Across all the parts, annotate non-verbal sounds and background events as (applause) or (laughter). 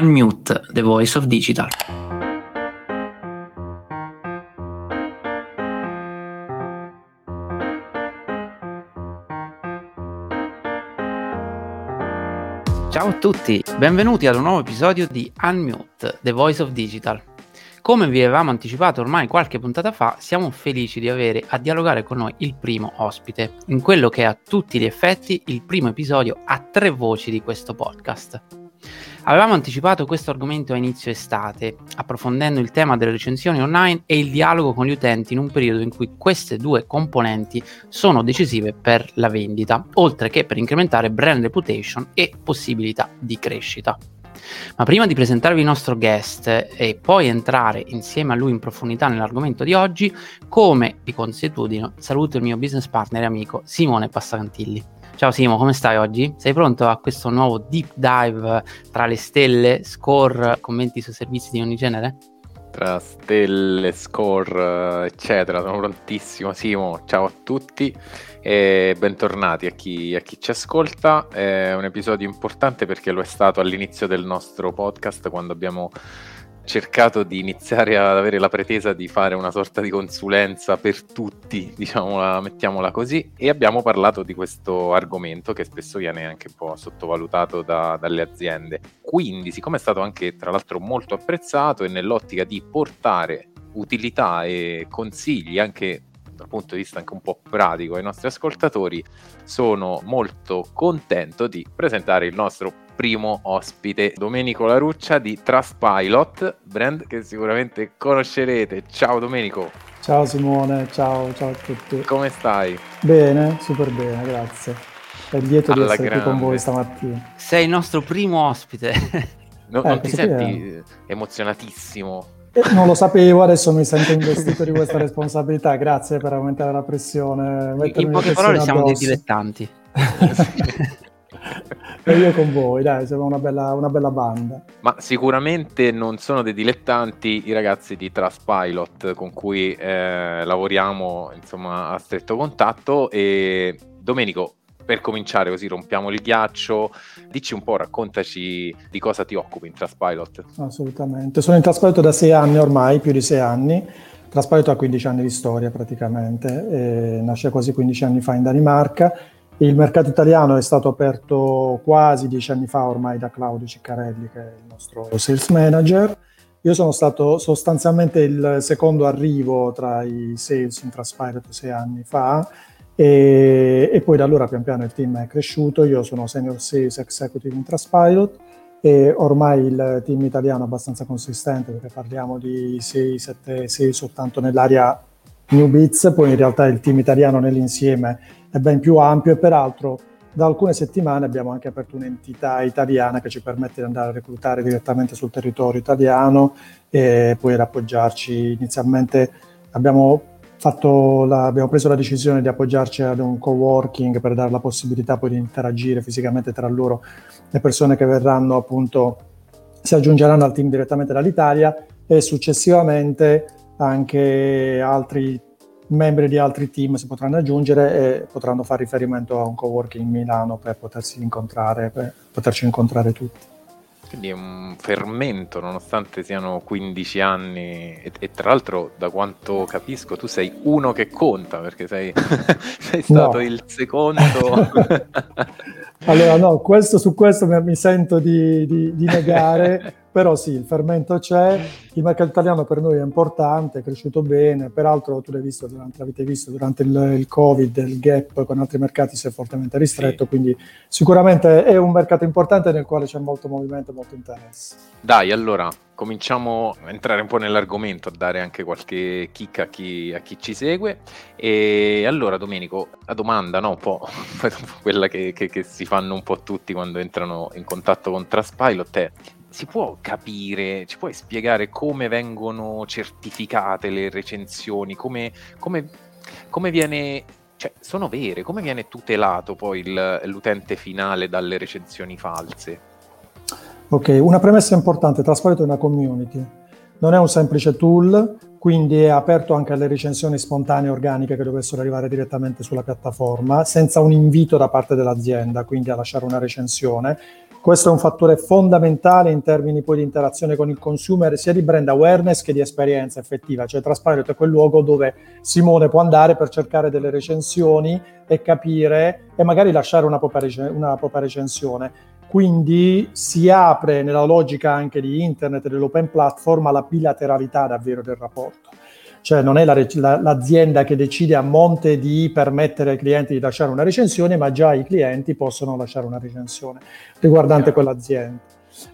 Unmute, the voice of digital. Ciao a tutti, benvenuti ad un nuovo episodio di Unmute, the voice of digital. Come vi avevamo anticipato ormai qualche puntata fa, siamo felici di avere a dialogare con noi il primo ospite, in quello che è a tutti gli effetti il primo episodio a tre voci di questo podcast. Avevamo anticipato questo argomento a inizio estate, approfondendo il tema delle recensioni online e il dialogo con gli utenti in un periodo in cui queste due componenti sono decisive per la vendita, oltre che per incrementare brand reputation e possibilità di crescita. Ma prima di presentarvi il nostro guest e poi entrare insieme a lui in profondità nell'argomento di oggi, come di consuetudine, saluto il mio business partner e amico Simone Passacantilli. Ciao Simo, come stai oggi? Sei pronto a questo nuovo deep dive tra le stelle, score, commenti su servizi di ogni genere? Tra stelle, score, eccetera, sono prontissimo. Simo, ciao a tutti e bentornati a chi, a chi ci ascolta. È un episodio importante perché lo è stato all'inizio del nostro podcast quando abbiamo cercato di iniziare ad avere la pretesa di fare una sorta di consulenza per tutti, diciamola, mettiamola così, e abbiamo parlato di questo argomento che spesso viene anche un po' sottovalutato da, dalle aziende. Quindi, siccome è stato anche tra l'altro molto apprezzato e nell'ottica di portare utilità e consigli anche dal punto di vista anche un po' pratico ai nostri ascoltatori, sono molto contento di presentare il nostro primo ospite, Domenico Laruccia di Trustpilot, brand che sicuramente conoscerete. Ciao Domenico. Ciao Simone, ciao, ciao a tutti. Come stai? Bene, super bene, grazie. È lieto Alla di essere grande. qui con voi stamattina. Sei il nostro primo ospite. No, eh, non ti senti è... emozionatissimo? Non lo sapevo, adesso mi sento investito di questa responsabilità. Grazie per aumentare la pressione. In poche parole, siamo dei dilettanti. (laughs) e io con voi, dai, siamo una bella, una bella banda. Ma sicuramente non sono dei dilettanti i ragazzi di Trustpilot con cui eh, lavoriamo insomma, a stretto contatto e Domenico, per cominciare così rompiamo il ghiaccio, dici un po', raccontaci di cosa ti occupi in Trustpilot. Assolutamente, sono in Trustpilot da sei anni ormai, più di sei anni. Trustpilot ha 15 anni di storia praticamente, nasce quasi 15 anni fa in Danimarca il mercato italiano è stato aperto quasi dieci anni fa ormai da Claudio Ciccarelli, che è il nostro sales manager. Io sono stato sostanzialmente il secondo arrivo tra i sales in Transpirate sei anni fa e, e, poi da allora pian piano il team è cresciuto. Io sono senior sales executive in Transpilot e ormai il team italiano è abbastanza consistente perché parliamo di 6-7 sales soltanto nell'area New Bits, poi in realtà il team italiano nell'insieme è ben più ampio e peraltro da alcune settimane abbiamo anche aperto un'entità italiana che ci permette di andare a reclutare direttamente sul territorio italiano e poi ad appoggiarci. Inizialmente abbiamo, la, abbiamo preso la decisione di appoggiarci ad un co-working per dare la possibilità poi di interagire fisicamente tra loro le persone che verranno appunto, si aggiungeranno al team direttamente dall'Italia e successivamente anche altri membri di altri team si potranno aggiungere e potranno fare riferimento a un coworking in Milano per potersi incontrare, per poterci incontrare tutti. Quindi è un fermento, nonostante siano 15 anni, e, e, tra l'altro, da quanto capisco, tu sei uno che conta perché sei, (laughs) sei stato no. il secondo. (laughs) allora, no, questo, su questo mi, mi sento di, di, di negare. (laughs) Però sì, il fermento c'è, il mercato italiano per noi è importante, è cresciuto bene, peraltro tu l'hai visto durante, l'avete visto durante il, il, Covid, il gap con altri mercati si è fortemente ristretto, sì. quindi sicuramente è un mercato importante nel quale c'è molto movimento, molto interesse. Dai, allora cominciamo a entrare un po' nell'argomento, a dare anche qualche chicca a chi, a chi ci segue. E allora, Domenico, la domanda, no, un po' (laughs) quella che, che, che si fanno un po' tutti quando entrano in contatto con Traspilot è si può capire, ci puoi spiegare come vengono certificate le recensioni, come, come, come viene, cioè sono vere, come viene tutelato poi il, l'utente finale dalle recensioni false? Ok, una premessa importante, Trasparito è una community, non è un semplice tool, quindi è aperto anche alle recensioni spontanee organiche che dovessero arrivare direttamente sulla piattaforma, senza un invito da parte dell'azienda, quindi a lasciare una recensione Questo è un fattore fondamentale in termini poi di interazione con il consumer, sia di brand awareness che di esperienza effettiva. Cioè Transpilot è quel luogo dove Simone può andare per cercare delle recensioni e capire e magari lasciare una propria recensione. Quindi si apre nella logica anche di internet e dell'open platform alla bilateralità davvero del rapporto. Cioè non è la, la, l'azienda che decide a monte di permettere ai clienti di lasciare una recensione, ma già i clienti possono lasciare una recensione riguardante quell'azienda.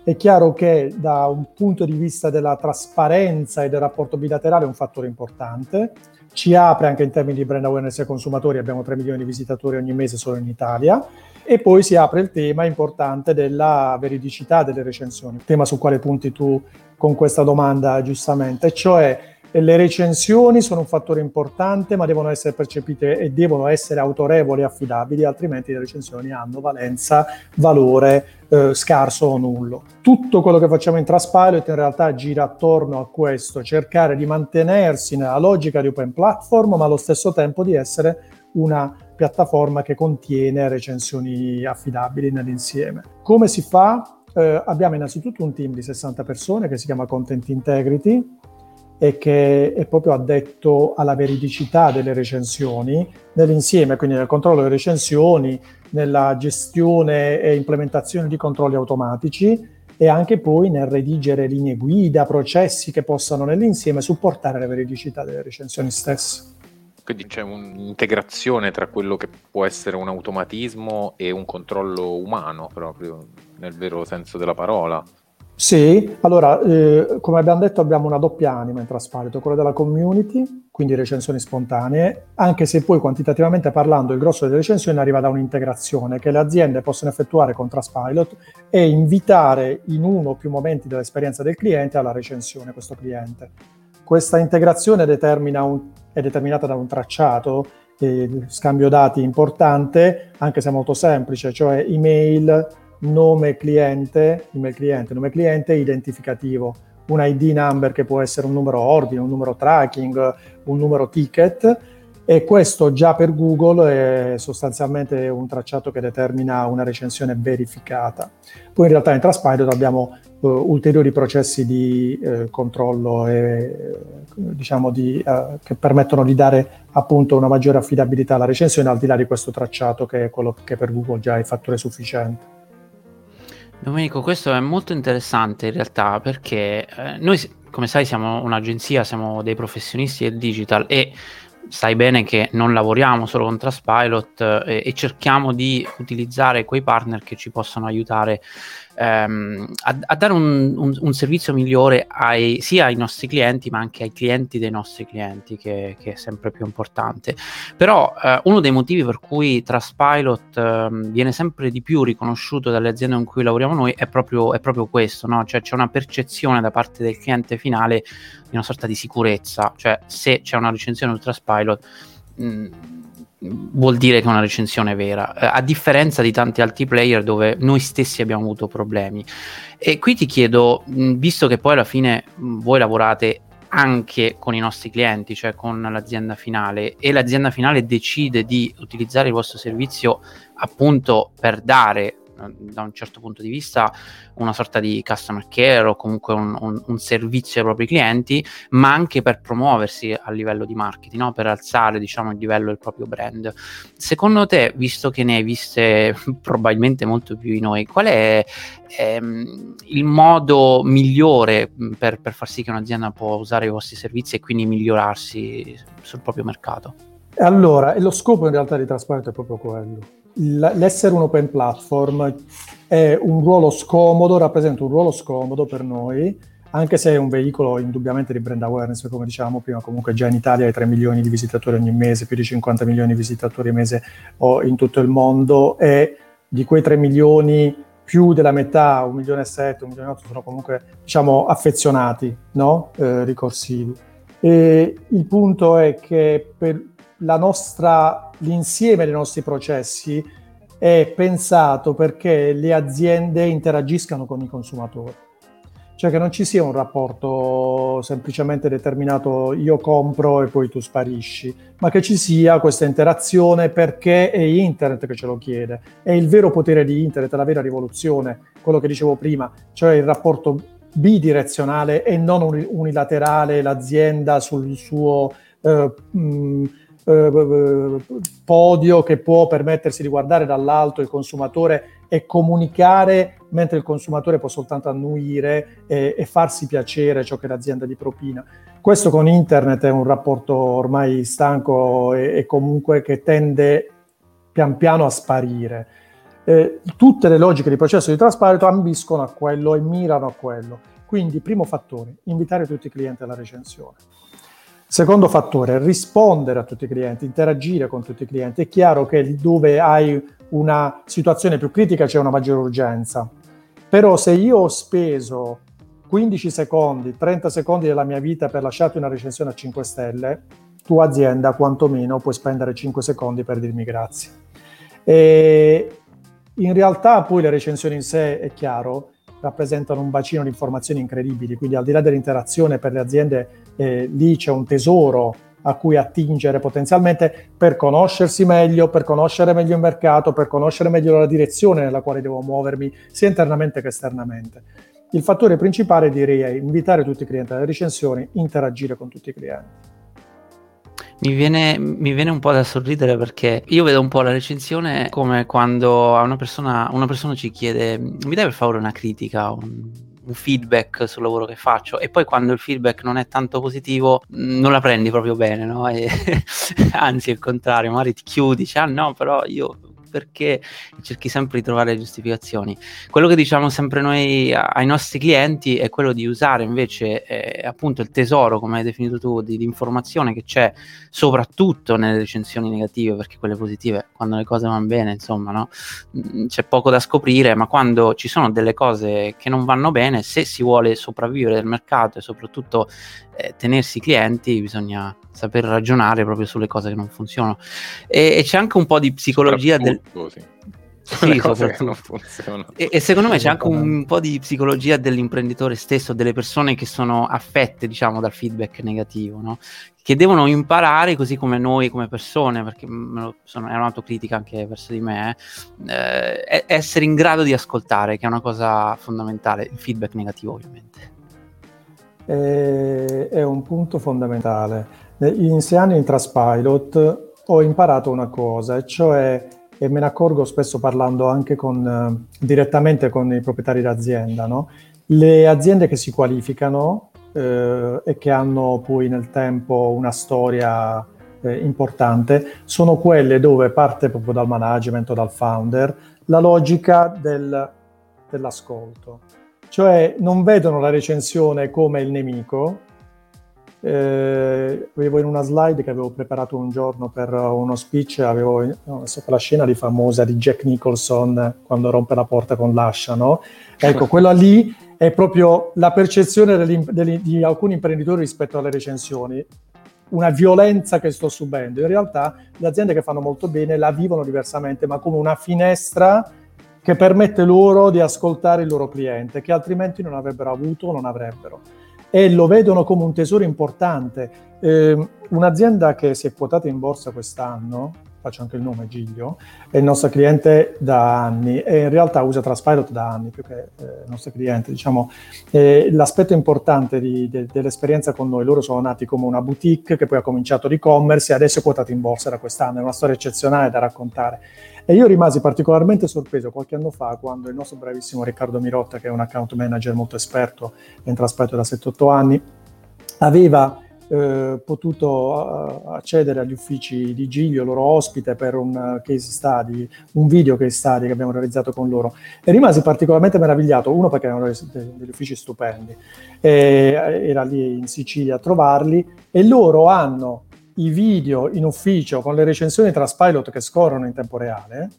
È chiaro che da un punto di vista della trasparenza e del rapporto bilaterale è un fattore importante, ci apre anche in termini di brand awareness ai consumatori, abbiamo 3 milioni di visitatori ogni mese solo in Italia, e poi si apre il tema importante della veridicità delle recensioni, tema sul quale punti tu con questa domanda giustamente, cioè le recensioni sono un fattore importante, ma devono essere percepite e devono essere autorevoli e affidabili, altrimenti le recensioni hanno valenza, valore eh, scarso o nullo. Tutto quello che facciamo in Trustpilot in realtà gira attorno a questo, cercare di mantenersi nella logica di open platform, ma allo stesso tempo di essere una piattaforma che contiene recensioni affidabili nell'insieme. Come si fa? Eh, abbiamo innanzitutto un team di 60 persone che si chiama Content Integrity, e che è proprio addetto alla veridicità delle recensioni nell'insieme, quindi nel controllo delle recensioni, nella gestione e implementazione di controlli automatici e anche poi nel redigere linee guida, processi che possano nell'insieme supportare la veridicità delle recensioni stesse. Quindi c'è un'integrazione tra quello che può essere un automatismo e un controllo umano, proprio nel vero senso della parola. Sì, allora, eh, come abbiamo detto abbiamo una doppia anima in Trasparito, quella della community, quindi recensioni spontanee, anche se poi quantitativamente parlando il grosso delle recensioni arriva da un'integrazione che le aziende possono effettuare con Trustpilot e invitare in uno o più momenti dell'esperienza del cliente alla recensione questo cliente. Questa integrazione un, è determinata da un tracciato, eh, scambio dati importante, anche se molto semplice, cioè email, nome cliente, email cliente, nome cliente identificativo, un ID number che può essere un numero ordine, un numero tracking, un numero ticket e questo già per Google è sostanzialmente un tracciato che determina una recensione verificata. Poi in realtà in Transpilot abbiamo uh, ulteriori processi di uh, controllo e, diciamo di, uh, che permettono di dare appunto una maggiore affidabilità alla recensione al di là di questo tracciato che è quello che per Google già è fattore sufficiente. Domenico, questo è molto interessante in realtà perché eh, noi, come sai, siamo un'agenzia, siamo dei professionisti del digital e sai bene che non lavoriamo solo con Traspilot eh, e cerchiamo di utilizzare quei partner che ci possano aiutare ehm, a, a, dare un, un, un, servizio migliore ai, sia ai nostri clienti ma anche ai clienti dei nostri clienti che, che è sempre più importante però eh, uno dei motivi per cui Trustpilot eh, viene sempre di più riconosciuto dalle aziende con cui lavoriamo noi è proprio, è proprio questo no? cioè c'è una percezione da parte del cliente finale di una sorta di sicurezza cioè se c'è una recensione su Trustpilot mh, vuol dire che è una recensione vera, eh, a differenza di tanti altri player dove noi stessi abbiamo avuto problemi. E qui ti chiedo, visto che poi alla fine voi lavorate anche con i nostri clienti, cioè con l'azienda finale, e l'azienda finale decide di utilizzare il vostro servizio appunto per dare da un certo punto di vista una sorta di customer care o comunque un, un, un servizio ai propri clienti, ma anche per promuoversi a livello di marketing, no? per alzare diciamo, il livello del proprio brand. Secondo te, visto che ne hai viste (laughs) probabilmente molto più di noi, qual è ehm, il modo migliore per, per far sì che un'azienda può usare i vostri servizi e quindi migliorarsi sul proprio mercato? Allora, lo scopo in realtà di Trasparente è proprio quello l'essere un open platform è un ruolo scomodo, rappresenta un ruolo scomodo per noi, anche se è un veicolo indubbiamente di brand awareness, come dicevamo prima, comunque già in Italia hai 3 milioni di visitatori ogni mese, più di 50 milioni di visitatori al mese in tutto il mondo e di quei 3 milioni più della metà, 1 milione e 7, 1 milione e 8 sono comunque diciamo affezionati, no? eh, ricorsivi. E il punto è che per nostra l'insieme dei nostri processi è pensato perché le aziende interagiscano con i consumatori. cioè che non ci sia un rapporto semplicemente determinato io compro e poi tu sparisci, ma che ci sia questa interazione perché è internet che ce lo chiede, è il vero potere di internet, la vera rivoluzione, quello che dicevo prima, cioè il rapporto bidirezionale e non unilaterale, l'azienda sul suo... Eh, mh, eh, podio che può permettersi di guardare dall'alto il consumatore e comunicare mentre il consumatore può soltanto annuire e, e, farsi piacere ciò che l'azienda gli propina. Questo con internet è un rapporto ormai stanco e, e comunque che tende pian piano a sparire. Eh, tutte le logiche di processo di trasparito ambiscono a quello e mirano a quello. Quindi, primo fattore, invitare tutti i clienti alla recensione. Secondo fattore, rispondere a tutti i clienti, interagire con tutti i clienti. È chiaro che dove hai una situazione più critica c'è una maggiore urgenza, però se io ho speso 15 secondi, 30 secondi della mia vita per lasciarti una recensione a 5 stelle, tu azienda quantomeno puoi spendere 5 secondi per dirmi grazie. E in realtà poi le recensioni in sé, è chiaro, rappresentano un bacino di informazioni incredibili, quindi al di là dell'interazione per le aziende, eh, lì c'è un tesoro a cui attingere potenzialmente per conoscersi meglio, per conoscere meglio il mercato, per conoscere meglio la direzione nella quale devo muovermi, sia internamente che esternamente. Il fattore principale direi è invitare tutti i clienti alle recensioni, interagire con tutti i clienti. Mi viene, mi viene, un po' da sorridere perché io vedo un po' la recensione come quando una persona, una persona ci chiede mi dai per favore una critica, un, un, feedback sul lavoro che faccio e poi quando il feedback non è tanto positivo non la prendi proprio bene, no? E, (laughs) anzi il contrario, magari ti chiudi, dici ah no però io perché cerchi sempre di trovare giustificazioni. Quello che diciamo sempre noi ai nostri clienti è quello di usare invece eh, appunto il tesoro, come hai definito tu, di, di, informazione che c'è soprattutto nelle recensioni negative, perché quelle positive, quando le cose vanno bene, insomma, no? Mm, c'è poco da scoprire, ma quando ci sono delle cose che non vanno bene, se si vuole sopravvivere nel mercato e soprattutto eh, tenersi clienti, bisogna saper ragionare proprio sulle cose che non funzionano. E, e c'è anche un po' di psicologia del... Sì. Sì, e, e, secondo me c'è anche un po' di psicologia dell'imprenditore stesso, delle persone che sono affette, diciamo, dal feedback negativo, no? che devono imparare, così come noi come persone, perché sono, è un'autocritica anche verso di me, eh, essere in grado di ascoltare, che è una cosa fondamentale, il feedback negativo ovviamente. È, un punto fondamentale. In sei anni in Traspilot ho imparato una cosa, e cioè, e me ne accorgo spesso parlando anche con, eh, direttamente con i proprietari d'azienda, no? le aziende che si qualificano eh, e che hanno poi nel tempo una storia eh, importante sono quelle dove parte proprio dal management o dal founder la logica del, dell'ascolto. Cioè non vedono la recensione come il nemico, eh, avevo in una slide che avevo preparato un giorno per uno speech, avevo sopra la scena di famosa di Jack Nicholson quando rompe la porta con l'ascia, no? Ecco, quella lì è proprio la percezione di alcuni imprenditori rispetto alle recensioni, una violenza che sto subendo. In realtà le aziende che fanno molto bene la vivono diversamente, ma come una finestra che permette loro di ascoltare il loro cliente, che altrimenti non avrebbero avuto o non avrebbero e lo vedono come un tesoro importante. Eh, un'azienda che si è quotata in borsa quest'anno, faccio anche il nome Giglio, è il nostro cliente da anni e in realtà usa Traspilot da anni più che eh, il nostro cliente. Diciamo, eh, l'aspetto importante di, de, dell'esperienza con noi, loro sono nati come una boutique che poi ha cominciato l'e-commerce e adesso è quotata in borsa da quest'anno, è una storia eccezionale da raccontare. E io rimasi particolarmente sorpreso qualche anno fa quando il nostro bravissimo Riccardo Mirotta, che è un account manager molto esperto in trasporto da 7-8 anni, aveva eh, potuto uh, accedere agli uffici di Giglio, loro ospite, per un case study, un video case study che abbiamo realizzato con loro. E rimasi particolarmente meravigliato, uno perché erano degli uffici stupendi, era lì in Sicilia a trovarli, e loro hanno i video in ufficio con le recensioni tra Spilot che scorrono in tempo reale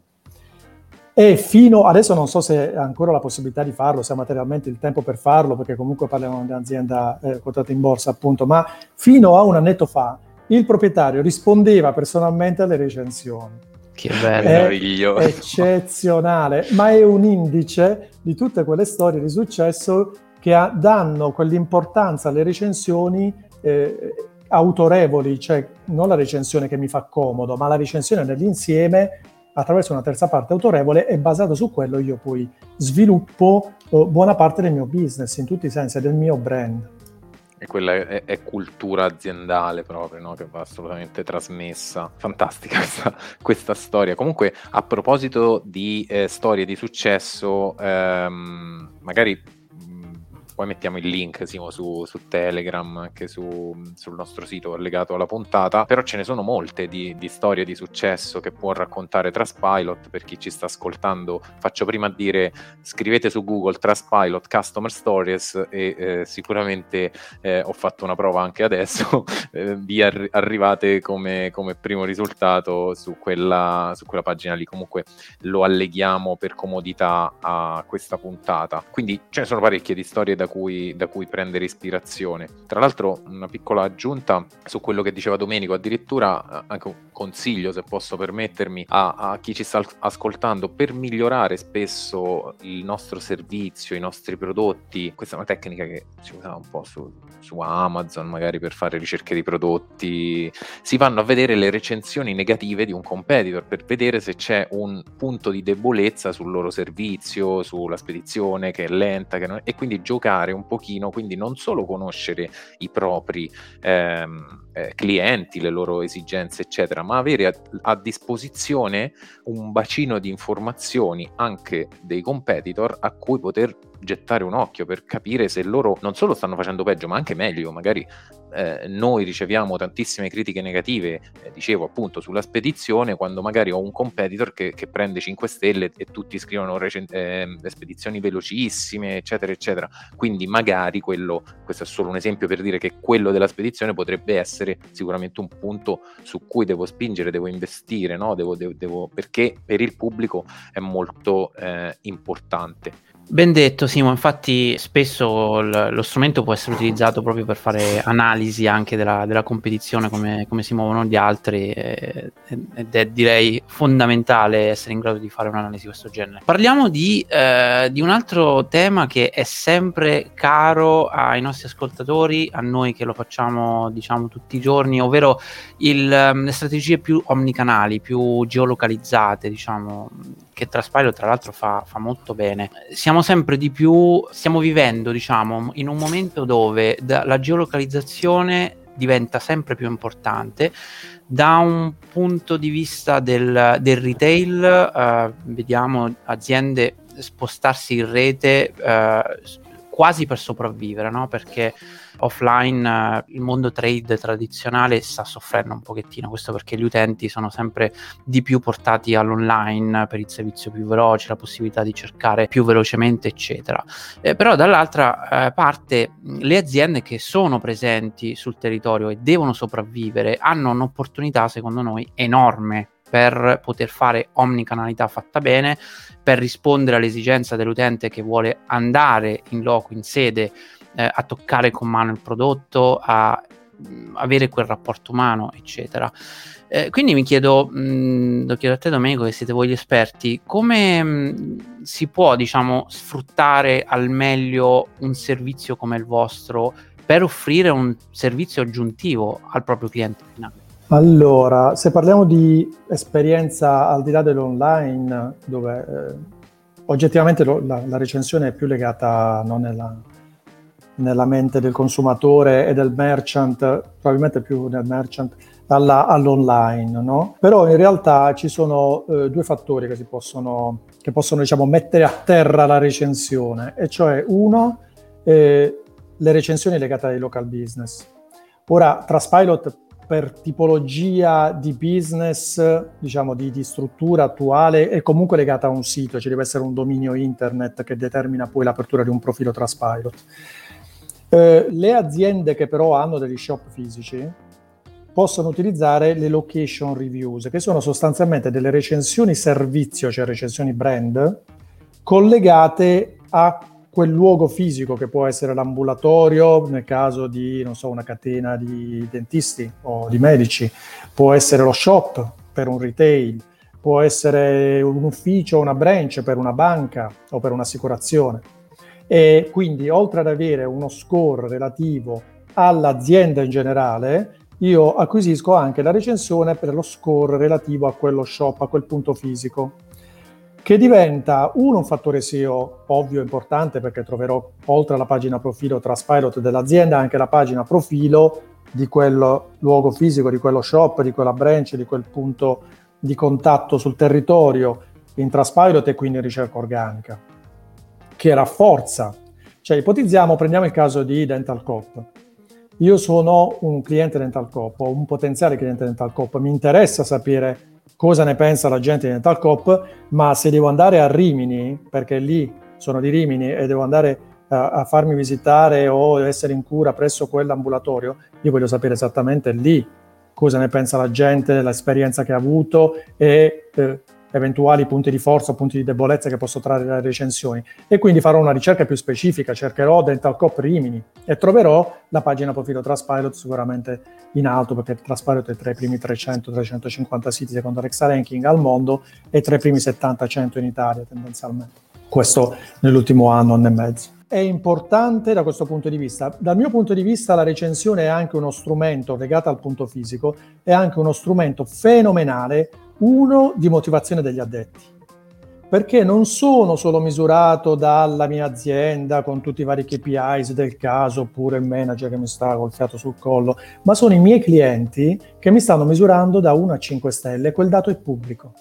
e fino adesso non so se ha ancora la possibilità di farlo, se ha materialmente il tempo per farlo, perché comunque parliamo di un'azienda eh, quotata in borsa, appunto, ma fino a un annetto fa il proprietario rispondeva personalmente alle recensioni. Che bello, è eccezionale, ma è un indice di tutte quelle storie di successo che ha, danno quell'importanza alle recensioni eh, autorevoli, cioè non la recensione che mi fa comodo, ma la recensione nell'insieme attraverso una terza parte autorevole e basato su quello io poi sviluppo eh, buona parte del mio business in tutti i sensi, del mio brand. E quella è, è cultura aziendale proprio, no? che va assolutamente trasmessa. Fantastica (laughs) questa, questa storia. Comunque, a proposito di eh, storie di successo, ehm, magari poi mettiamo il link Simo, su, su, Telegram, anche su, sul nostro sito legato alla puntata, però ce ne sono molte di, di, storie di successo che può raccontare Trustpilot, per chi ci sta ascoltando faccio prima dire scrivete su Google Trustpilot Customer Stories e eh, sicuramente eh, ho fatto una prova anche adesso, (laughs) eh, vi arri- arrivate come, come, primo risultato su quella, su quella pagina lì, comunque lo alleghiamo per comodità a questa puntata. Quindi ce ne sono parecchie di storie da da cui, da cui prendere ispirazione. Tra l'altro una piccola aggiunta su quello che diceva Domenico, addirittura eh, anche un consiglio se posso permettermi a, a chi ci sta ascoltando per migliorare spesso il nostro servizio, i nostri prodotti, questa è una tecnica che si usa un po' su, su Amazon magari per fare ricerche di prodotti, si vanno a vedere le recensioni negative di un competitor per vedere se c'è un punto di debolezza sul loro servizio, sulla spedizione che è lenta che non... e quindi giocare studiare un pochino, quindi non solo conoscere i propri ehm, eh, clienti, le loro esigenze, eccetera, ma avere a, a, disposizione un bacino di informazioni anche dei competitor a cui poter gettare un occhio per capire se loro non solo stanno facendo peggio, ma anche meglio. Magari eh, noi riceviamo tantissime critiche negative, eh, dicevo appunto sulla spedizione, quando magari ho un competitor che, che prende 5 stelle e tutti scrivono recen- eh, spedizioni velocissime, eccetera, eccetera. Quindi magari quello, questo è solo un esempio per dire che quello della spedizione potrebbe essere sicuramente un punto su cui devo spingere, devo investire, no? devo, devo, devo, perché per il pubblico è molto eh, importante. Ben detto Simo, infatti spesso l- lo strumento può essere utilizzato proprio per fare analisi anche della, della competizione, come, come, si muovono gli altri eh, ed è direi fondamentale essere in grado di fare un'analisi di questo genere. Parliamo di, eh, di un altro tema che è sempre caro ai nostri ascoltatori, a noi che lo facciamo diciamo tutti i giorni, ovvero il, le strategie più omnicanali, più geolocalizzate, diciamo, che Traspilot tra l'altro fa, fa, molto bene. Siamo sempre di più, stiamo vivendo diciamo in un momento dove la geolocalizzazione diventa sempre più importante da un punto di vista del, del retail eh, vediamo aziende spostarsi in rete eh, quasi per sopravvivere no? perché offline eh, il mondo trade tradizionale sta soffrendo un pochettino, questo perché gli utenti sono sempre di più portati all'online per il servizio più veloce, la possibilità di cercare più velocemente, eccetera. Eh, però dall'altra eh, parte le aziende che sono presenti sul territorio e devono sopravvivere hanno un'opportunità, secondo noi, enorme per poter fare omnicanalità fatta bene, per rispondere all'esigenza dell'utente che vuole andare in loco, in sede, eh, a toccare con mano il prodotto, a mh, mm, avere quel rapporto umano, eccetera. Eh, quindi mi chiedo, mh, mm, lo chiedo a te Domenico, che siete voi gli esperti, come mh, mm, si può, diciamo, sfruttare al meglio un servizio come il vostro per offrire un servizio aggiuntivo al proprio cliente finale? Allora, se parliamo di esperienza al di là dell'online, dove eh, oggettivamente lo, la, la, recensione è più legata non nella, nella, mente del consumatore e del merchant, probabilmente più nel merchant, alla, all'online, no? Però in realtà ci sono eh, due fattori che si possono, che possono diciamo, mettere a terra la recensione, e cioè uno, eh, le recensioni legate ai local business. Ora, Traspilot per tipologia di business, diciamo di, di, struttura attuale, è comunque legata a un sito, ci deve essere un dominio internet che determina poi l'apertura di un profilo Traspilot. Eh, le aziende che però hanno degli shop fisici possono utilizzare le location reviews, che sono sostanzialmente delle recensioni servizio, cioè recensioni brand, collegate a quel luogo fisico che può essere l'ambulatorio nel caso di, so, una catena di dentisti o di medici, può essere lo shop per un retail, può essere un ufficio, una branch per una banca o per un'assicurazione. E quindi oltre ad avere uno score relativo all'azienda in generale, io acquisisco anche la recensione per lo score relativo a quello shop, a quel punto fisico, che diventa uno un fattore SEO ovvio e importante perché troverò oltre alla pagina profilo Trustpilot dell'azienda anche la pagina profilo di quel luogo fisico, di quello shop, di quella branch, di quel punto di contatto sul territorio in Trustpilot e quindi in ricerca organica, che rafforza. Cioè, ipotizziamo, prendiamo il caso di Dental Coop io sono un cliente Dental Coop o un potenziale cliente Dental Coop, mi interessa sapere cosa ne pensa la gente di Dental Coop, ma se devo andare a Rimini, perché lì sono di Rimini e devo andare a, a farmi visitare o essere in cura presso quell'ambulatorio, io voglio sapere esattamente lì cosa ne pensa la gente, l'esperienza che ha avuto e eh, eventuali punti di forza o punti di debolezza che posso trarre dalle recensioni e quindi farò una ricerca più specifica, cercherò Dental Cop Rimini e troverò la pagina profilo Traspilot sicuramente in alto perché Traspilot è tra i primi 300-350 siti secondo l'Exa Ranking al mondo e tra i primi 70-100 in Italia tendenzialmente. Questo nell'ultimo anno, anno e mezzo è importante da questo punto di vista. Dal mio punto di vista la recensione è anche uno strumento legato al punto fisico, è anche uno strumento fenomenale uno di motivazione degli addetti, perché non sono solo misurato dalla mia azienda con tutti i vari KPIs del caso, oppure il manager che mi sta col fiato sul collo, ma sono i miei clienti che mi stanno misurando da 1 a 5 stelle, quel dato è pubblico.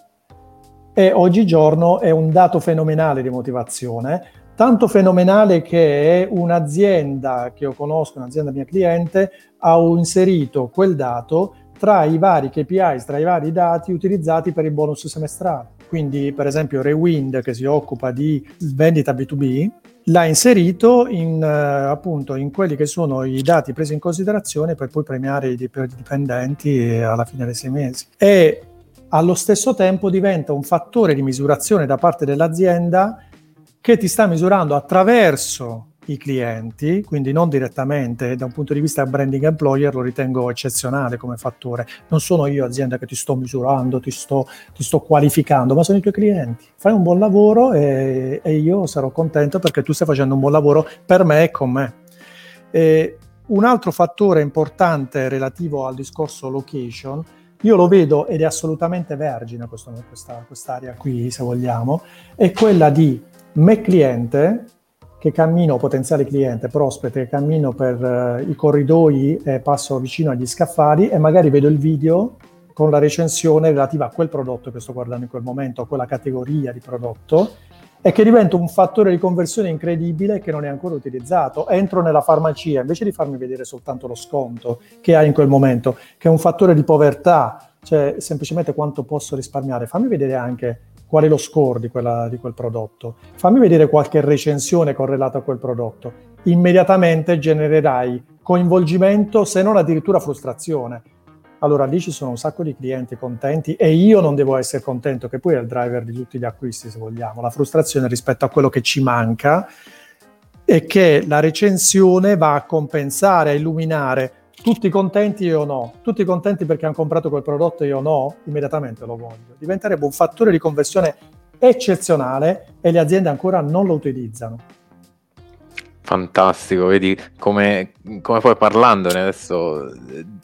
E oggigiorno è un dato fenomenale di motivazione, tanto fenomenale che un'azienda che io conosco, un'azienda mia cliente, ha inserito quel dato tra i vari KPIs, tra i vari dati utilizzati per il bonus semestrale. Quindi, per esempio, Rewind, che si occupa di vendita B2B, l'ha inserito in, uh, appunto in quelli che sono i dati presi in considerazione per poi premiare i dipendenti alla fine dei sei mesi. E allo stesso tempo diventa un fattore di misurazione da parte dell'azienda che ti sta misurando attraverso i clienti, quindi non direttamente, da un punto di vista branding employer lo ritengo eccezionale come fattore. Non sono io azienda che ti sto misurando, ti sto, ti sto qualificando, ma sono i tuoi clienti. Fai un buon lavoro e, e, io sarò contento perché tu stai facendo un buon lavoro per me e con me. E un altro fattore importante relativo al discorso location, io lo vedo ed è assolutamente vergine questo, questa, quest'area qui, se vogliamo, è quella di me cliente che cammino, potenziale cliente, prospect, cammino per uh, i corridoi e passo vicino agli scaffali e magari vedo il video con la recensione relativa a quel prodotto che sto guardando in quel momento, a quella categoria di prodotto, e che diventa un fattore di conversione incredibile che non è ancora utilizzato. Entro nella farmacia, invece di farmi vedere soltanto lo sconto che hai in quel momento, che è un fattore di povertà, cioè semplicemente quanto posso risparmiare, fammi vedere anche qual è lo score di, quella, di quel prodotto. Fammi vedere qualche recensione correlata a quel prodotto. Immediatamente genererai coinvolgimento, se non addirittura frustrazione. Allora lì ci sono un sacco di clienti contenti e io non devo essere contento, che poi è il driver di tutti gli acquisti, se vogliamo. La frustrazione rispetto a quello che ci manca e che la recensione va a compensare, a illuminare tutti contenti io no, tutti contenti perché hanno comprato quel prodotto io no, immediatamente lo voglio. Diventerebbe un fattore di conversione eccezionale e le aziende ancora non lo utilizzano. Fantastico, vedi come, come poi parlandone adesso,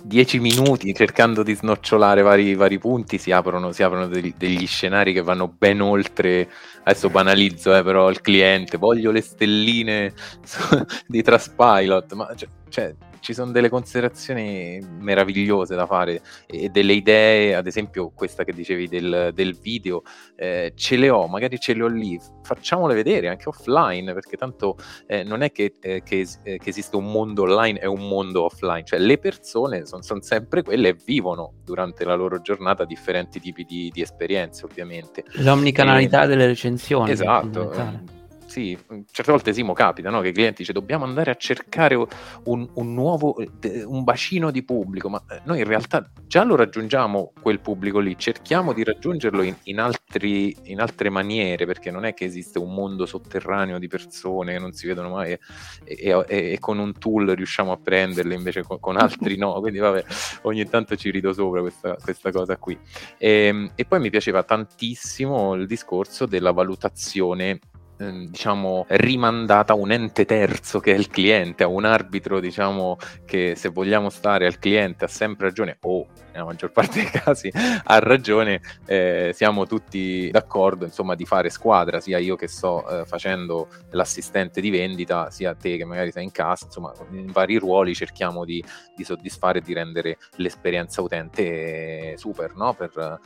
dieci minuti cercando di snocciolare vari, vari punti, si aprono, si aprono degli, degli, scenari che vanno ben oltre, adesso banalizzo eh, però il cliente, voglio le stelline (laughs) di Traspilot, ma cioè, cioè ci sono delle considerazioni meravigliose da fare e delle idee, ad esempio questa che dicevi del, del video, eh, ce le ho, magari ce le ho lì, facciamole vedere anche offline, perché tanto eh, non è che, eh, che, eh, che, esiste un mondo online e un mondo offline, cioè le persone sono son sempre quelle e vivono durante la loro giornata differenti tipi di, di esperienze, ovviamente. L'omnicanalità delle recensioni. Esatto sì, certe volte Simo capita no? che i clienti dice dobbiamo andare a cercare un, un, nuovo, un bacino di pubblico, ma eh, noi in realtà già lo raggiungiamo quel pubblico lì, cerchiamo di raggiungerlo in, in, altri, in altre maniere, perché non è che esiste un mondo sotterraneo di persone che non si vedono mai e, e, e, e con un tool riusciamo a prenderle, invece con, con, altri no, quindi vabbè, ogni tanto ci rido sopra questa, questa cosa qui. E, ehm, e poi mi piaceva tantissimo il discorso della valutazione ehm, diciamo rimandata a un ente terzo che è il cliente, a un arbitro diciamo che se vogliamo stare al cliente ha sempre ragione o nella maggior parte dei casi ha ragione, eh, siamo tutti d'accordo insomma di fare squadra, sia io che sto eh, facendo l'assistente di vendita, sia te che magari sei in casa, insomma in vari ruoli cerchiamo di, di soddisfare e di rendere l'esperienza utente super no? per,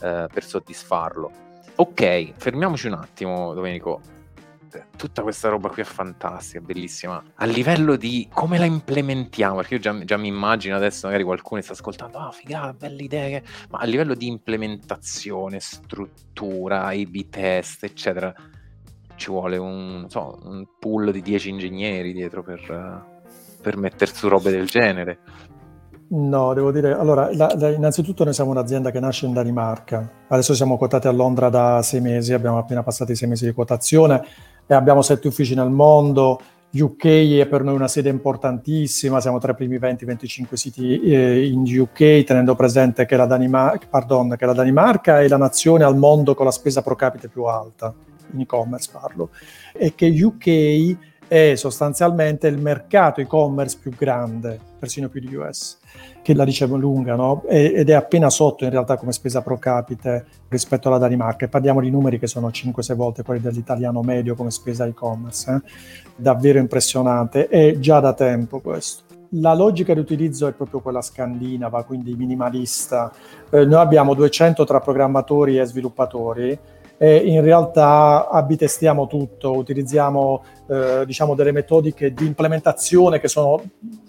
eh, per soddisfarlo. Ok, fermiamoci un attimo Domenico, tutta questa roba qui è fantastica, bellissima. A livello di come la implementiamo, perché io già, già mi immagino adesso magari qualcuno sta ascoltando, ah, oh, figata, belle idee, ma a livello di implementazione, struttura, A-B test, eccetera, ci vuole un, so, un pool di 10 ingegneri dietro per, per mettere su robe del genere. No, devo dire, allora, la, la, innanzitutto noi siamo un'azienda che nasce in Danimarca, adesso siamo quotati a Londra da sei mesi, abbiamo appena passato i sei mesi di quotazione abbiamo sette uffici nel mondo, UK è per noi una sede importantissima, siamo tra i primi 20-25 siti eh, in UK, tenendo presente che la, Danimar- pardon, che la Danimarca è la nazione al mondo con la spesa pro capite più alta, in e-commerce parlo, e che UK è sostanzialmente il mercato e-commerce più grande, persino più di US che la dice lunga, no? ed è appena sotto in realtà come spesa pro capite rispetto alla Danimarca. E parliamo di numeri che sono 5-6 volte quelli dell'italiano medio come spesa e-commerce. Eh? Davvero impressionante, è già da tempo questo. La logica di utilizzo è proprio quella scandinava, quindi minimalista. Eh, noi abbiamo 200 tra programmatori e sviluppatori e in realtà abitestiamo tutto, utilizziamo eh, diciamo delle metodiche di implementazione che sono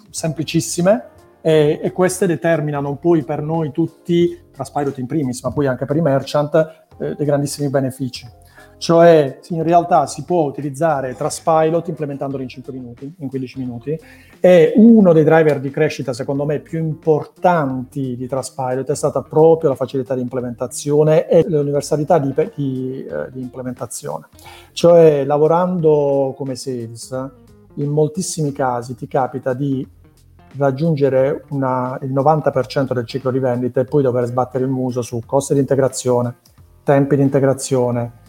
semplicissime, e, e, queste determinano poi per noi tutti, tra Spirot in primis, ma poi anche per i merchant, eh, dei grandissimi benefici. Cioè, in realtà si può utilizzare Trustpilot implementandolo in 5 minuti, in 15 minuti, e uno dei driver di crescita, secondo me, più importanti di Trustpilot è stata proprio la facilità di implementazione e l'universalità di, di, eh, di implementazione. Cioè, lavorando come sales, in moltissimi casi ti capita di raggiungere una, il 90% del ciclo di vendita e poi dover sbattere il muso su costi di integrazione, tempi di integrazione,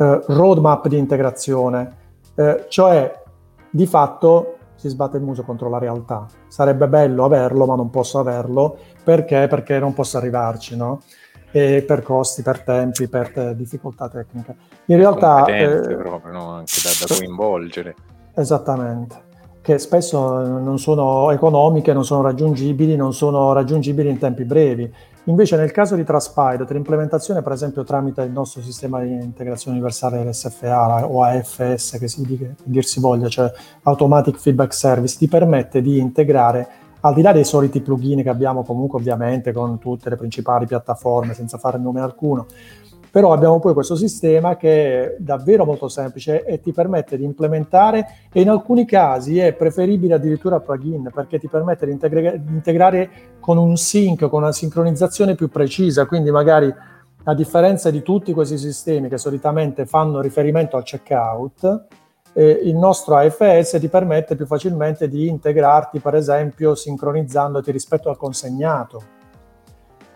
eh, roadmap di integrazione, eh, cioè di fatto si sbatte il muso contro la realtà. Sarebbe bello averlo, ma non posso averlo perché? Perché non posso arrivarci, no? E per costi, per tempi, per te- difficoltà tecniche. In realtà... Eh, proprio, no? Anche da, da coinvolgere. Esattamente che spesso non sono economiche, non sono raggiungibili, non sono raggiungibili in tempi brevi. Invece nel caso di Traspilot, l'implementazione per esempio tramite il nostro sistema di integrazione universale RSFA o AFS che si che dir si voglia, cioè Automatic Feedback Service, ti permette di integrare al di là dei soliti plugin che abbiamo comunque ovviamente con tutte le principali piattaforme senza fare nome alcuno, però abbiamo poi questo sistema che è davvero molto semplice e ti permette di implementare e in alcuni casi è preferibile addirittura plugin perché ti permette di, integra- di integrare con un sync, con una sincronizzazione più precisa, quindi magari a differenza di tutti questi sistemi che solitamente fanno riferimento al checkout, eh, il nostro AFS ti permette più facilmente di integrarti, per esempio, sincronizzandoti rispetto al consegnato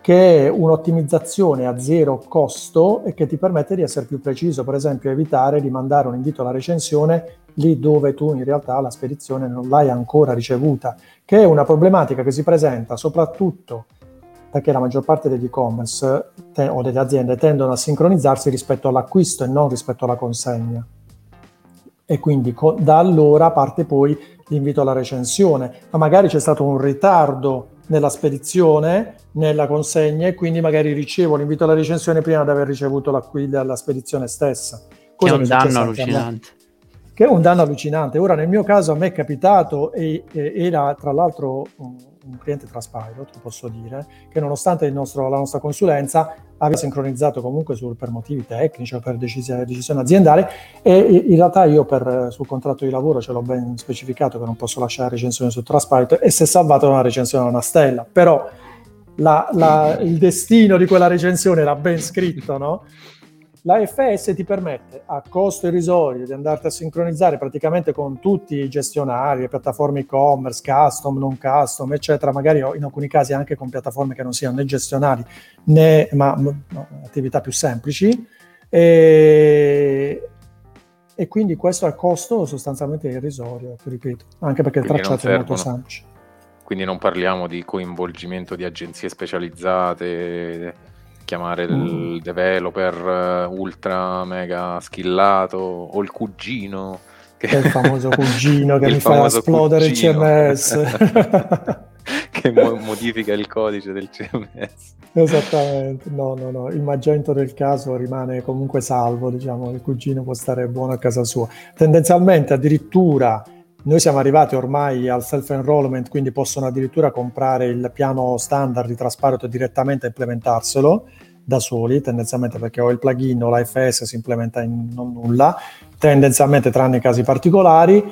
che è un'ottimizzazione a zero costo e che ti permette di essere più preciso, per esempio evitare di mandare un invito alla recensione lì dove tu in realtà la spedizione non l'hai ancora ricevuta, che è una problematica che si presenta soprattutto perché la maggior parte degli e-commerce te- o delle aziende tendono a sincronizzarsi rispetto all'acquisto e non rispetto alla consegna. E quindi co- da allora parte poi l'invito alla recensione, ma magari c'è stato un ritardo nella spedizione, nella consegna e quindi magari ricevo l'invito alla recensione prima di aver ricevuto l'acquisto alla spedizione stessa. Cosa che è un danno allucinante. Che è un danno allucinante. Ora nel mio caso a me è capitato e, e era tra l'altro un, un cliente Traspilot, posso dire, che nonostante nostro, la nostra consulenza aveva sincronizzato comunque sul, per motivi tecnici o per decisione, decisione aziendale e in realtà io per, sul contratto di lavoro ce l'ho ben specificato che non posso lasciare recensione su Traspilot e si è salvato una recensione a una stella, però la, la, il destino di quella recensione era ben scritto, no? La FS ti permette a costo irrisorio di andarti a sincronizzare praticamente con tutti i gestionari, le piattaforme e-commerce, custom, non custom, eccetera, magari in alcuni casi anche con piattaforme che non siano né gestionali né ma, no, attività più semplici. E, e quindi questo a costo sostanzialmente irrisorio, ripeto, anche perché il tracciato è molto semplice. Quindi non parliamo di coinvolgimento di agenzie specializzate, chiamare mm. il developer eh, ultra mega skillato o il cugino. Che è il famoso cugino (laughs) che mi fa esplodere cugino. il CMS. (laughs) che mo- modifica il codice del CMS. Esattamente, no, no, no, il magento del caso rimane comunque salvo, diciamo, il cugino può stare buono a casa sua. Tendenzialmente addirittura noi siamo arrivati ormai al self-enrollment, quindi possono addirittura comprare il piano standard di Trasparito direttamente e implementarselo da soli, tendenzialmente perché ho il plugin o l'AFS si implementa in non nulla, tendenzialmente tranne casi particolari.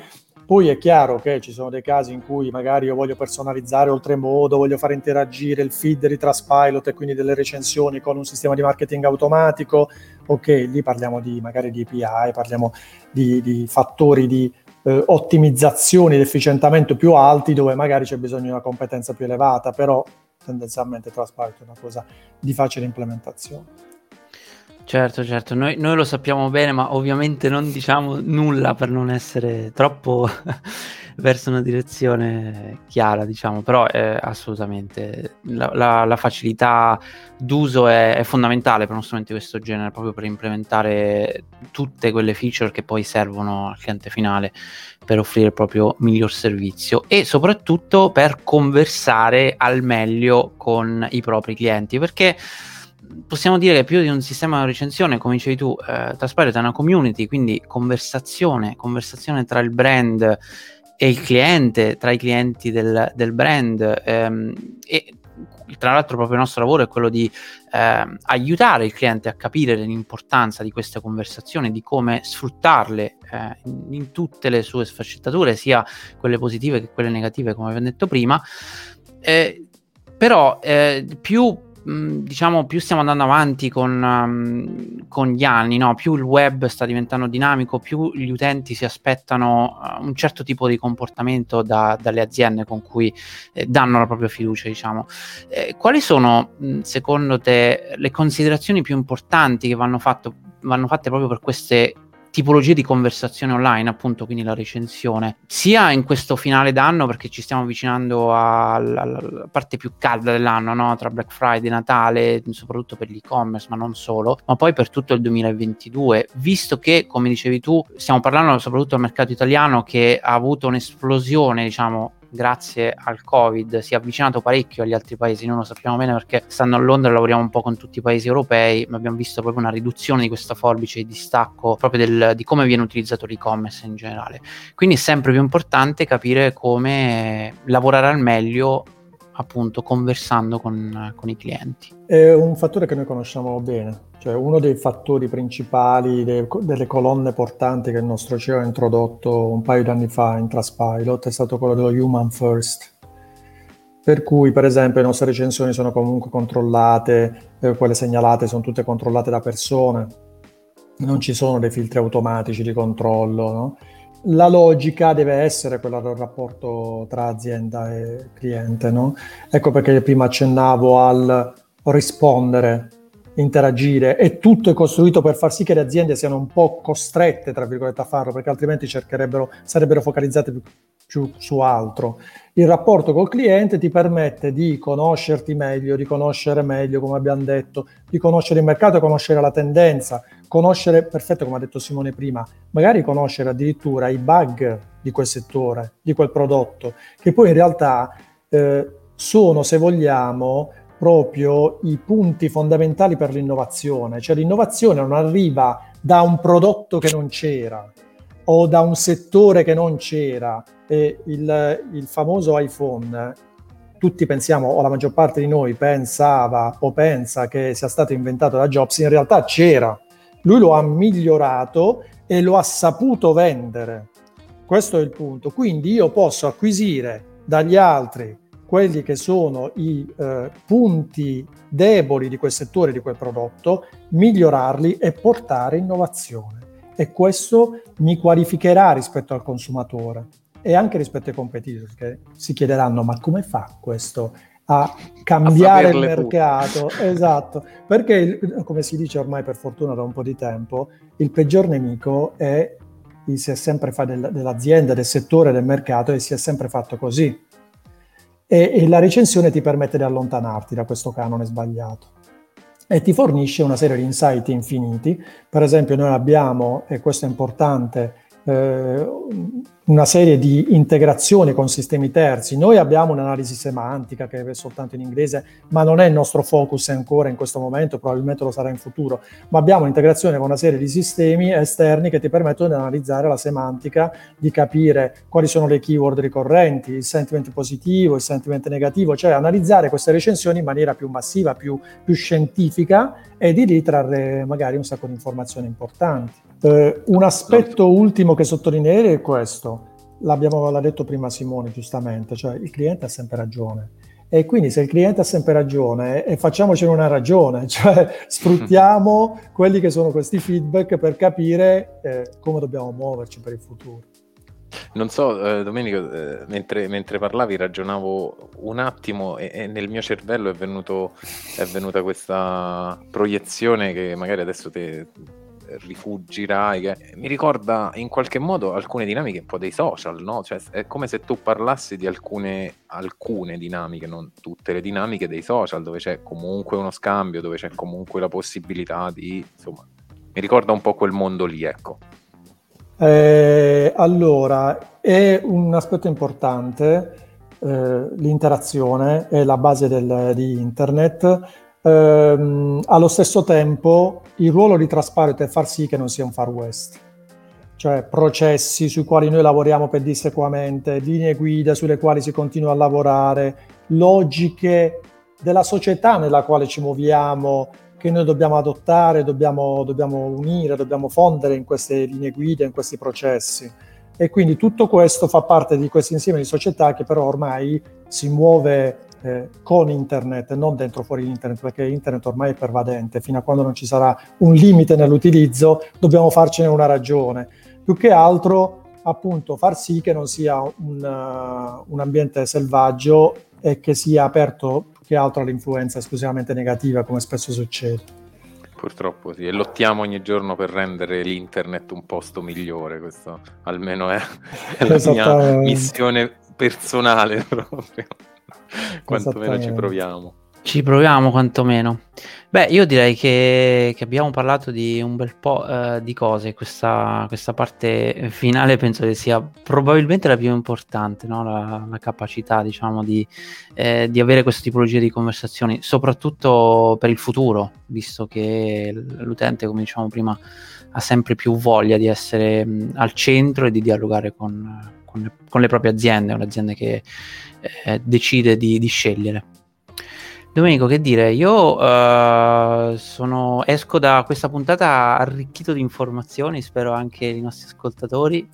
Poi è chiaro che ci sono dei casi in cui magari io voglio personalizzare oltremodo, voglio fare interagire il feed di Traspilot e quindi delle recensioni con un sistema di marketing automatico. Ok, lì parliamo di magari di API, parliamo di, di fattori di eh, ottimizzazione ed efficientamento più alti dove magari c'è bisogno di una competenza più elevata, però tendenzialmente Trasparent è una cosa di facile implementazione. Certo, certo, noi, noi, lo sappiamo bene, ma ovviamente non diciamo nulla per non essere troppo verso una direzione chiara, diciamo, però è assolutamente la, la, la facilità d'uso è, è, fondamentale per uno strumento di questo genere, proprio per implementare tutte quelle feature che poi servono al cliente finale per offrire il proprio miglior servizio e soprattutto per conversare al meglio con i propri clienti, perché possiamo dire che più di un sistema di recensione, come dicevi tu, eh, Trasparent è una community, quindi conversazione, conversazione tra il brand e il cliente, tra i clienti del, del brand ehm, e tra l'altro proprio il nostro lavoro è quello di eh, aiutare il cliente a capire l'importanza di queste conversazioni, di come sfruttarle eh, in, tutte le sue sfaccettature, sia quelle positive che quelle negative, come abbiamo detto prima. Eh, però eh, più diciamo più stiamo andando avanti con, um, con gli anni, no? più il web sta diventando dinamico, più gli utenti si aspettano uh, un certo tipo di comportamento da, dalle aziende con cui eh, danno la propria fiducia. Diciamo. Eh, quali sono mh, secondo te le considerazioni più importanti che vanno, fatto, vanno fatte proprio per queste tipologie di conversazione online, appunto, quindi la recensione, sia in questo finale d'anno, perché ci stiamo avvicinando alla, alla parte più calda dell'anno, no? tra Black Friday, Natale, soprattutto per l'e-commerce, ma non solo, ma poi per tutto il 2022, visto che, come dicevi tu, stiamo parlando soprattutto del mercato italiano che ha avuto un'esplosione, diciamo, grazie al Covid si è avvicinato parecchio agli altri paesi, noi lo sappiamo bene perché stando a Londra lavoriamo un po' con tutti i paesi europei, ma abbiamo visto proprio una riduzione di questa forbice di distacco proprio del, di come viene utilizzato l'e-commerce in generale. Quindi è sempre più importante capire come lavorare al meglio appunto conversando con, con, i clienti. È un fattore che noi conosciamo bene, cioè uno dei fattori principali, de, delle colonne portanti che il nostro CEO ha introdotto un paio di anni fa in Traspilot è stato quello dello human first. Per cui, per esempio, le nostre recensioni sono comunque controllate, eh, quelle segnalate sono tutte controllate da persone, non ci sono dei filtri automatici di controllo, no? la logica deve essere quella del rapporto tra azienda e cliente, no? Ecco perché prima accennavo al rispondere, interagire e tutto è costruito per far sì che le aziende siano un po' costrette, tra virgolette, a farlo, perché altrimenti cercherebbero, sarebbero focalizzate più, più su altro. Il rapporto col cliente ti permette di conoscerti meglio, di conoscere meglio, come abbiamo detto, di conoscere il mercato, conoscere la tendenza, conoscere, perfetto come ha detto Simone prima, magari conoscere addirittura i bug di quel settore, di quel prodotto, che poi in realtà eh, sono, se vogliamo, proprio i punti fondamentali per l'innovazione. Cioè l'innovazione non arriva da un prodotto che non c'era o da un settore che non c'era. E il, il famoso iPhone tutti pensiamo, o la maggior parte di noi pensava o pensa che sia stato inventato da Jobs, in realtà c'era, lui lo ha migliorato e lo ha saputo vendere. Questo è il punto. Quindi io posso acquisire dagli altri quelli che sono i eh, punti deboli di quel settore, di quel prodotto, migliorarli e portare innovazione. E questo mi qualificherà rispetto al consumatore e anche rispetto ai competitor, che si chiederanno ma come fa questo a cambiare a il mercato, tutte. (laughs) esatto, perché come si dice ormai per fortuna da un po' di tempo, il peggior nemico è si è sempre fatto del, dell'azienda, del settore, del mercato e si è sempre fatto così. E, e la recensione ti permette di allontanarti da questo canone sbagliato e ti fornisce una serie di insight infiniti. Per esempio noi abbiamo, e questo è importante, eh, una serie di integrazioni con sistemi terzi. Noi abbiamo un'analisi semantica che è soltanto in inglese, ma non è il nostro focus ancora in questo momento, probabilmente lo sarà in futuro, ma abbiamo un'integrazione con una serie di sistemi esterni che ti permettono di analizzare la semantica, di capire quali sono le keyword ricorrenti, il sentiment positivo, il sentiment negativo, cioè analizzare queste recensioni in maniera più massiva, più, più scientifica e di lì trarre magari un sacco di informazioni importanti. Eh, un aspetto ultimo che sottolineare è questo, l'abbiamo l'ha detto prima Simone giustamente, cioè il cliente ha sempre ragione. E quindi se il cliente ha sempre ragione, e facciamocene una ragione, (laughs) cioè sfruttiamo (laughs) quelli che sono questi feedback per capire eh, come dobbiamo muoverci per il futuro. Non so, eh, Domenico, eh, mentre, mentre, parlavi ragionavo un attimo e, e nel mio cervello è, venuto, è, venuta questa proiezione che magari adesso te, rifuggirai. Che... Mi ricorda in qualche modo alcune dinamiche un po' dei social, no? Cioè, è come se tu parlassi di alcune, alcune dinamiche, non tutte le dinamiche dei social, dove c'è comunque uno scambio, dove c'è comunque la possibilità di... insomma, mi ricorda un po' quel mondo lì, ecco. Eh, allora, è un aspetto importante, eh, l'interazione è la base del, di internet ehm, allo stesso tempo il ruolo di Trasparent è far sì che non sia un far west, cioè processi sui quali noi lavoriamo pedissequamente, linee guida sulle quali si continua a lavorare, logiche della società nella quale ci muoviamo, che noi dobbiamo adottare, dobbiamo, dobbiamo unire, dobbiamo fondere in queste linee guida, in questi processi. E quindi tutto questo fa parte di questo insieme di società che però ormai si muove eh, con internet non dentro fuori internet, perché internet ormai è pervadente, fino a quando non ci sarà un limite nell'utilizzo dobbiamo farcene una ragione. Più che altro appunto far sì che non sia un, uh, un ambiente selvaggio e che sia aperto più che altro all'influenza esclusivamente negativa, come spesso succede. Purtroppo sì, e lottiamo ogni giorno per rendere l'internet un posto migliore, questo almeno è, è la mia missione personale (laughs) proprio. (laughs) quantomeno ci proviamo. Ci proviamo quantomeno. Beh, io direi che, che abbiamo parlato di un bel po' eh, di cose. Questa, questa, parte finale penso che sia probabilmente la più importante, no? la, la, capacità, diciamo, di, eh, di, avere questa tipologia di conversazioni, soprattutto per il futuro, visto che l'utente, come dicevamo prima, ha sempre più voglia di essere mh, al centro e di dialogare con, con, le, con le proprie aziende, un'azienda che eh, decide di, di, scegliere. Domenico, che dire, io uh, sono, esco da questa puntata arricchito di informazioni, spero anche i nostri ascoltatori,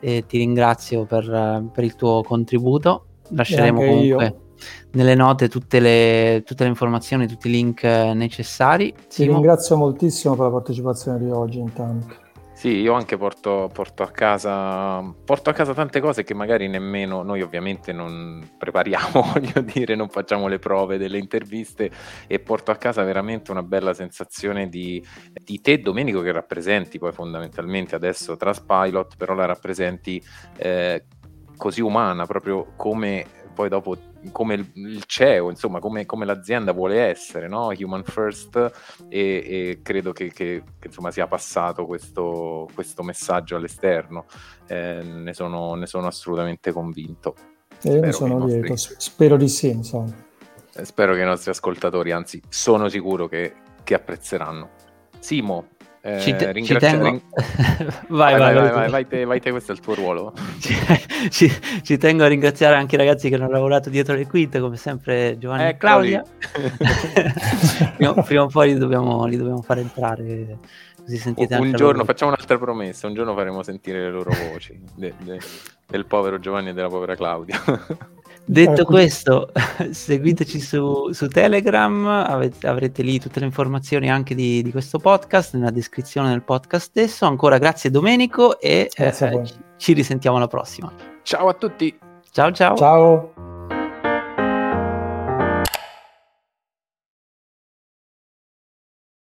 e ti ringrazio per, per il tuo contributo. Lasceremo comunque io. nelle note tutte le, tutte le, informazioni, tutti i link necessari. Ti Simo. ringrazio moltissimo per la partecipazione di oggi intanto. Sì, io anche porto, porto, a casa, porto a casa tante cose che magari nemmeno noi ovviamente non prepariamo, (laughs) voglio dire, non facciamo le prove delle interviste e porto a casa veramente una bella sensazione di, di te, Domenico, che rappresenti poi fondamentalmente adesso Traspilot, però la rappresenti eh, così umana, proprio come poi dopo come il CEO, insomma, come, come l'azienda vuole essere, no? Human first, e, e credo che, che, che, insomma, sia passato questo, questo messaggio all'esterno. Eh, ne, sono, ne, sono, assolutamente convinto. E ne sono nostri... lieto, spero di sì, insomma. Eh, spero che i nostri ascoltatori, anzi, sono sicuro che, che apprezzeranno. Simo, eh, ci, te- ci tengo... ring... (laughs) vai, vai, vai, vai, vai, vai, te, vai te, questo è il tuo ruolo. (laughs) ci, ci, ci, tengo a ringraziare anche i ragazzi che hanno lavorato dietro le quinte, come sempre Giovanni e Claudia. (laughs) prima, prima, o poi li dobbiamo, li dobbiamo far entrare. Così sentite un giorno, facciamo un'altra promessa, un giorno faremo sentire le loro voci, de, de, del povero Giovanni e della povera Claudia. Detto ecco. questo, (laughs) seguiteci su, su Telegram, avete, avrete lì tutte le informazioni anche di, di, questo podcast nella descrizione del podcast stesso. Ancora grazie Domenico e eh, ci, ci risentiamo alla prossima. Ciao a tutti. Ciao ciao. Ciao.